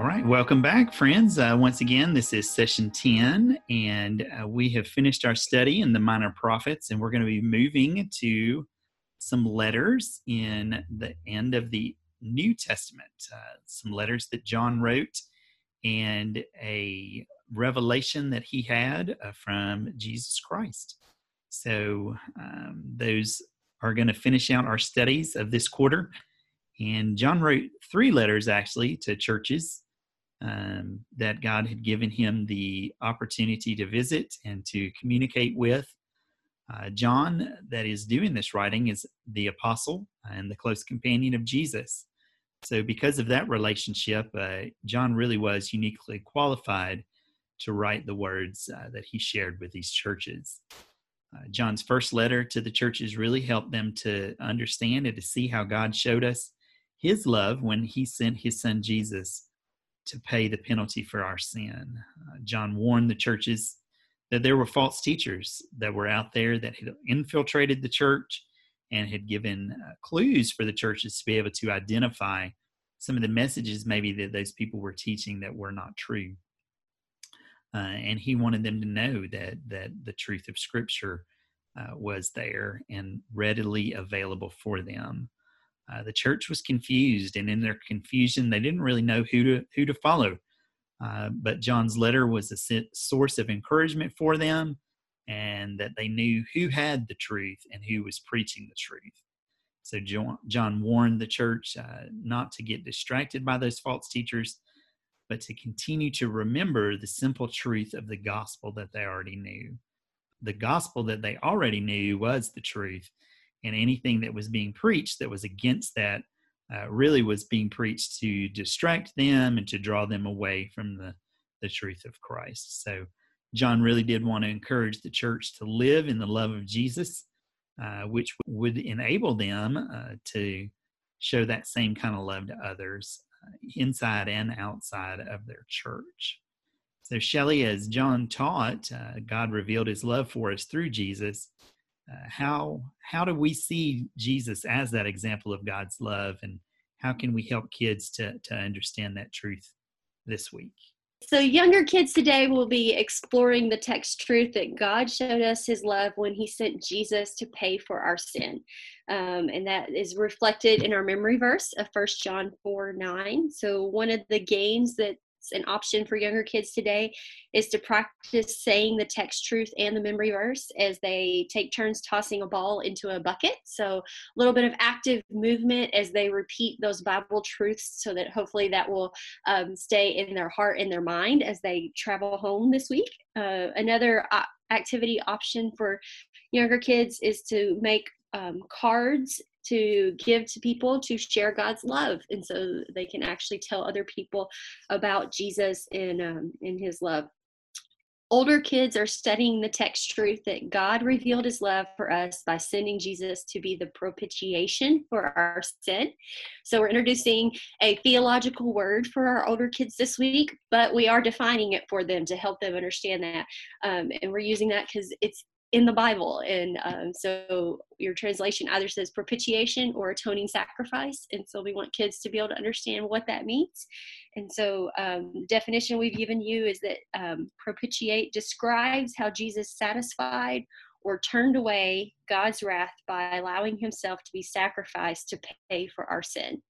All right, welcome back, friends. Uh, once again, this is session 10, and uh, we have finished our study in the Minor Prophets, and we're going to be moving to some letters in the end of the New Testament, uh, some letters that John wrote, and a revelation that he had uh, from Jesus Christ. So, um, those are going to finish out our studies of this quarter. And John wrote three letters actually to churches um, that God had given him the opportunity to visit and to communicate with. Uh, John, that is doing this writing, is the apostle and the close companion of Jesus. So, because of that relationship, uh, John really was uniquely qualified to write the words uh, that he shared with these churches. Uh, John's first letter to the churches really helped them to understand and to see how God showed us his love when he sent his son Jesus to pay the penalty for our sin. Uh, John warned the churches that there were false teachers that were out there that had infiltrated the church and had given uh, clues for the churches to be able to identify some of the messages maybe that those people were teaching that were not true. Uh, and he wanted them to know that that the truth of Scripture uh, was there and readily available for them. Uh, the church was confused, and in their confusion, they didn't really know who to who to follow. Uh, but John's letter was a source of encouragement for them, and that they knew who had the truth and who was preaching the truth. So John, warned the church uh, not to get distracted by those false teachers, but to continue to remember the simple truth of the gospel that they already knew. The gospel that they already knew was the truth, and anything that was being preached that was against that uh, really was being preached to distract them and to draw them away from the, the truth of Christ. So, John really did want to encourage the church to live in the love of Jesus, uh, which would enable them uh, to show that same kind of love to others uh, inside and outside of their church. So, Shelley, as John taught, uh, God revealed his love for us through Jesus how how do we see Jesus as that example of God's love, and how can we help kids to to understand that truth this week? So, younger kids today will be exploring the text truth that God showed us his love when he sent Jesus to pay for our sin. Um, and that is reflected in our memory verse of First John 4 9. So, one of the games that an option for younger kids today is to practice saying the text truth and the memory verse as they take turns tossing a ball into a bucket. So a little bit of active movement as they repeat those Bible truths so that hopefully that will um, stay in their heart and their mind as they travel home this week. Uh, another uh, activity option for younger kids is to make um, cards to give to people to share God's love, and so they can actually tell other people about Jesus and um, in His love. Older kids are studying the text truth that God revealed his love for us by sending Jesus to be the propitiation for our sin. So, we're introducing a theological word for our older kids this week, but we are defining it for them to help them understand that. Um, and we're using that because it's in the Bible. And um, so your translation either says propitiation or atoning sacrifice. And so we want kids to be able to understand what that means. And so um, the definition we've given you is that um, propitiate describes how Jesus satisfied or turned away God's wrath by allowing himself to be sacrificed to pay for our sin.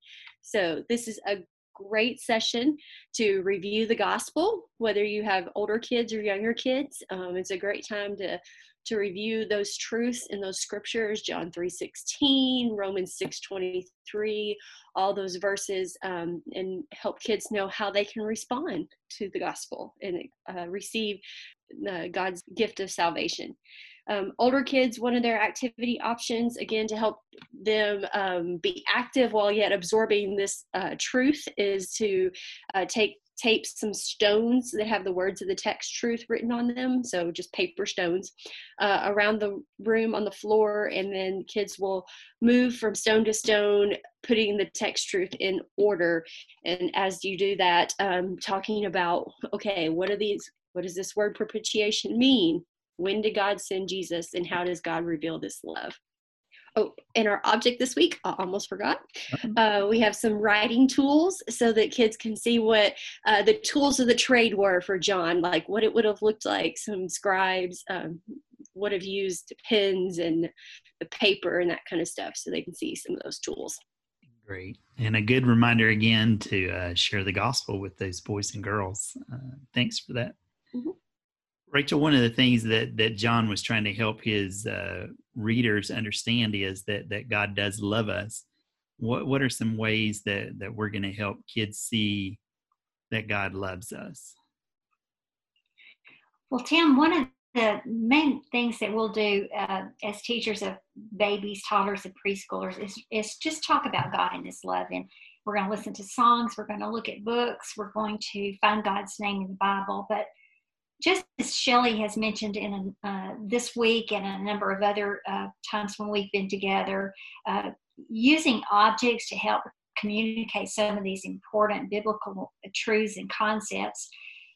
So this is a great session to review the gospel, whether you have older kids or younger kids. Um, it's a great time to to review those truths in those scriptures john 3.16 romans 6.23 all those verses um, and help kids know how they can respond to the gospel and uh, receive god's gift of salvation. Um, older kids one of their activity options again to help them um, be active while yet absorbing this uh, truth is to uh, take tape some stones that have the words of the text truth written on them so just paper stones uh, around the room on the floor and then kids will move from stone to stone putting the text truth in order. And as you do that um, talking about okay what are these what does this word propitiation mean? When did god send jesus and how does god reveal this love Oh, and our object this week, I almost forgot. Uh, we have some writing tools so that kids can see what uh, the tools of the trade were for John, like what it would have looked like. Some scribes um, would have used pens and the paper and that kind of stuff, so they can see some of those tools. Great. And a good reminder again to uh, share the gospel with those boys and girls. Uh, thanks for that. Rachel, one of the things that that John was trying to help his uh, readers understand is that that God does love us. What what are some ways that that we're going to help kids see that God loves us? Well, Tim, one of the main things that we'll do uh, as teachers of babies, toddlers, and preschoolers is is just talk about God and His love, and we're going to listen to songs, we're going to look at books, we're going to find God's name in the Bible, but just as Shelley has mentioned in uh, this week and a number of other uh, times when we've been together, uh, using objects to help communicate some of these important biblical truths and concepts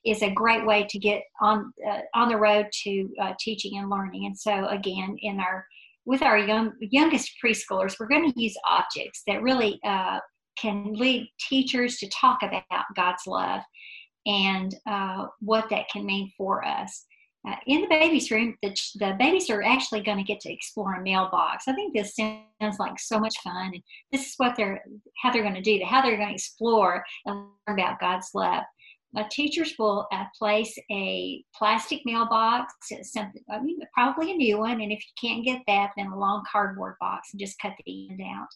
is a great way to get on uh, on the road to uh, teaching and learning. And so, again, in our with our young youngest preschoolers, we're going to use objects that really uh, can lead teachers to talk about God's love and uh, what that can mean for us. Uh, in the baby's room, the, the babies are actually going to get to explore a mailbox. I think this sounds like so much fun, and this is what they're how they're going to do, how they're going to explore and learn about God's love. Uh, teachers will uh, place a plastic mailbox, something I mean, probably a new one, and if you can't get that, then a long cardboard box, and just cut the end out.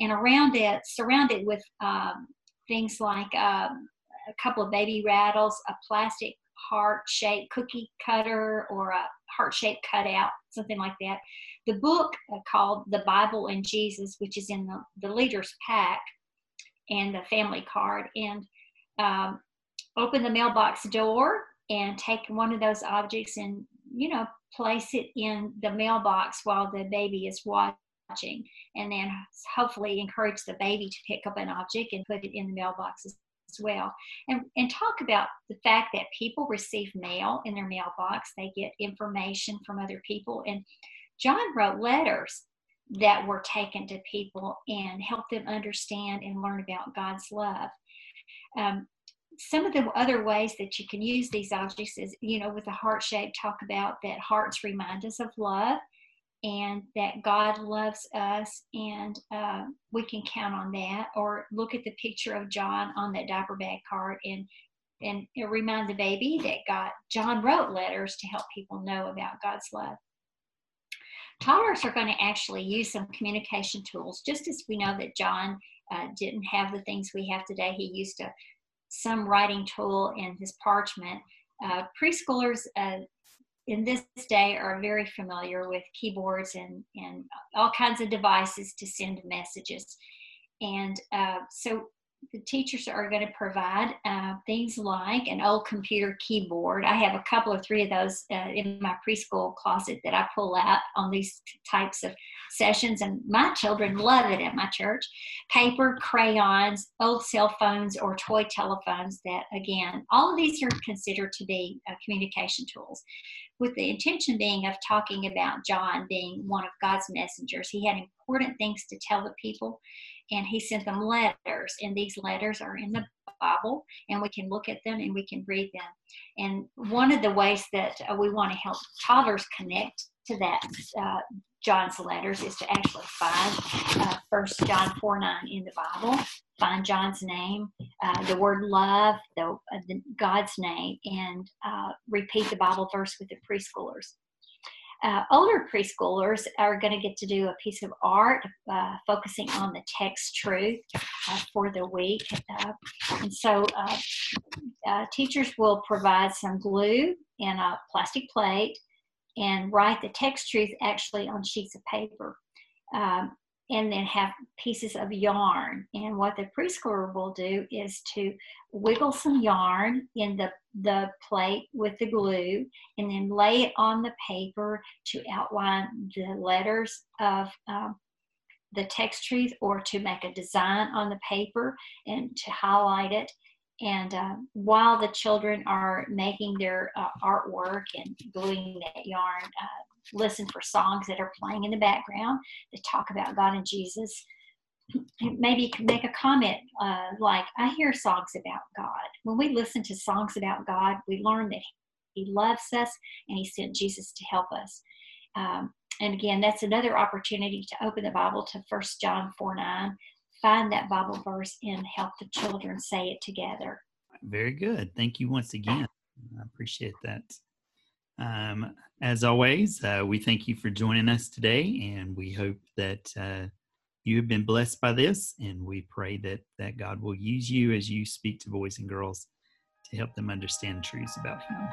And around it, surround it with um, things like um, a couple of baby rattles, a plastic heart shaped cookie cutter, or a heart shaped cutout, something like that. The book uh, called The Bible and Jesus, which is in the, the leader's pack, and the family card. And um, open the mailbox door and take one of those objects and, you know, place it in the mailbox while the baby is watching and then hopefully encourage the baby to pick up an object and put it in the mailbox as well. And, and talk about the fact that people receive mail in their mailbox, they get information from other people. And John wrote letters that were taken to people and help them understand and learn about God's love. Um, some of the other ways that you can use these objects is, you know, with the heart shape, talk about that hearts remind us of love and that God loves us and uh, we can count on that. Or look at the picture of John on that diaper bag card and and remind the baby that God John wrote letters to help people know about God's love. Toddlers are going to actually use some communication tools, just as we know that John uh, didn't have the things we have today. He used a some writing tool in his parchment. Uh, preschoolers uh, in this day are very familiar with keyboards and, and all kinds of devices to send messages. And uh, so the teachers are going to provide uh, things like an old computer keyboard. I have a couple or three of those uh, in my preschool closet that I pull out on these types of sessions, and my children love it at my church. Paper, crayons, old cell phones, or toy telephones that, again, all of these are considered to be uh, communication tools with the intention being of talking about John being one of God's messengers. He had important things to tell the people and he sent them letters and these letters are in the bible and we can look at them and we can read them and one of the ways that uh, we want to help toddlers connect to that uh, john's letters is to actually find uh, first john 4 9 in the bible find john's name uh, the word love the, uh, the god's name and uh, repeat the bible verse with the preschoolers uh, older preschoolers are going to get to do a piece of art uh, focusing on the text truth uh, for the week. And so teachers will provide some glue and a plastic plate and write the text truth actually on sheets of paper. Um, and then have pieces of yarn. And what the preschooler will do is to wiggle some yarn in the, the plate with the glue and then lay it on the paper to outline the letters of um, the text truth or to make a design on the paper and to highlight it. And uh, while the children are making their uh, artwork and gluing that yarn, uh, listen for songs that are playing in the background that talk about God and Jesus. Maybe you can make a comment uh, like, I hear songs about God. When we listen to songs about God, we learn that He loves us and He sent Jesus to help us. Um, and again, that's another opportunity to open the Bible to First John 4 9, find that Bible verse and help the children say it together. Very good. Thank you once again. I appreciate that. Um, as always, uh, we thank you for joining us today, and we hope that uh, you have been blessed by this. And we pray that that God will use you as you speak to boys and girls to help them understand truths about Him.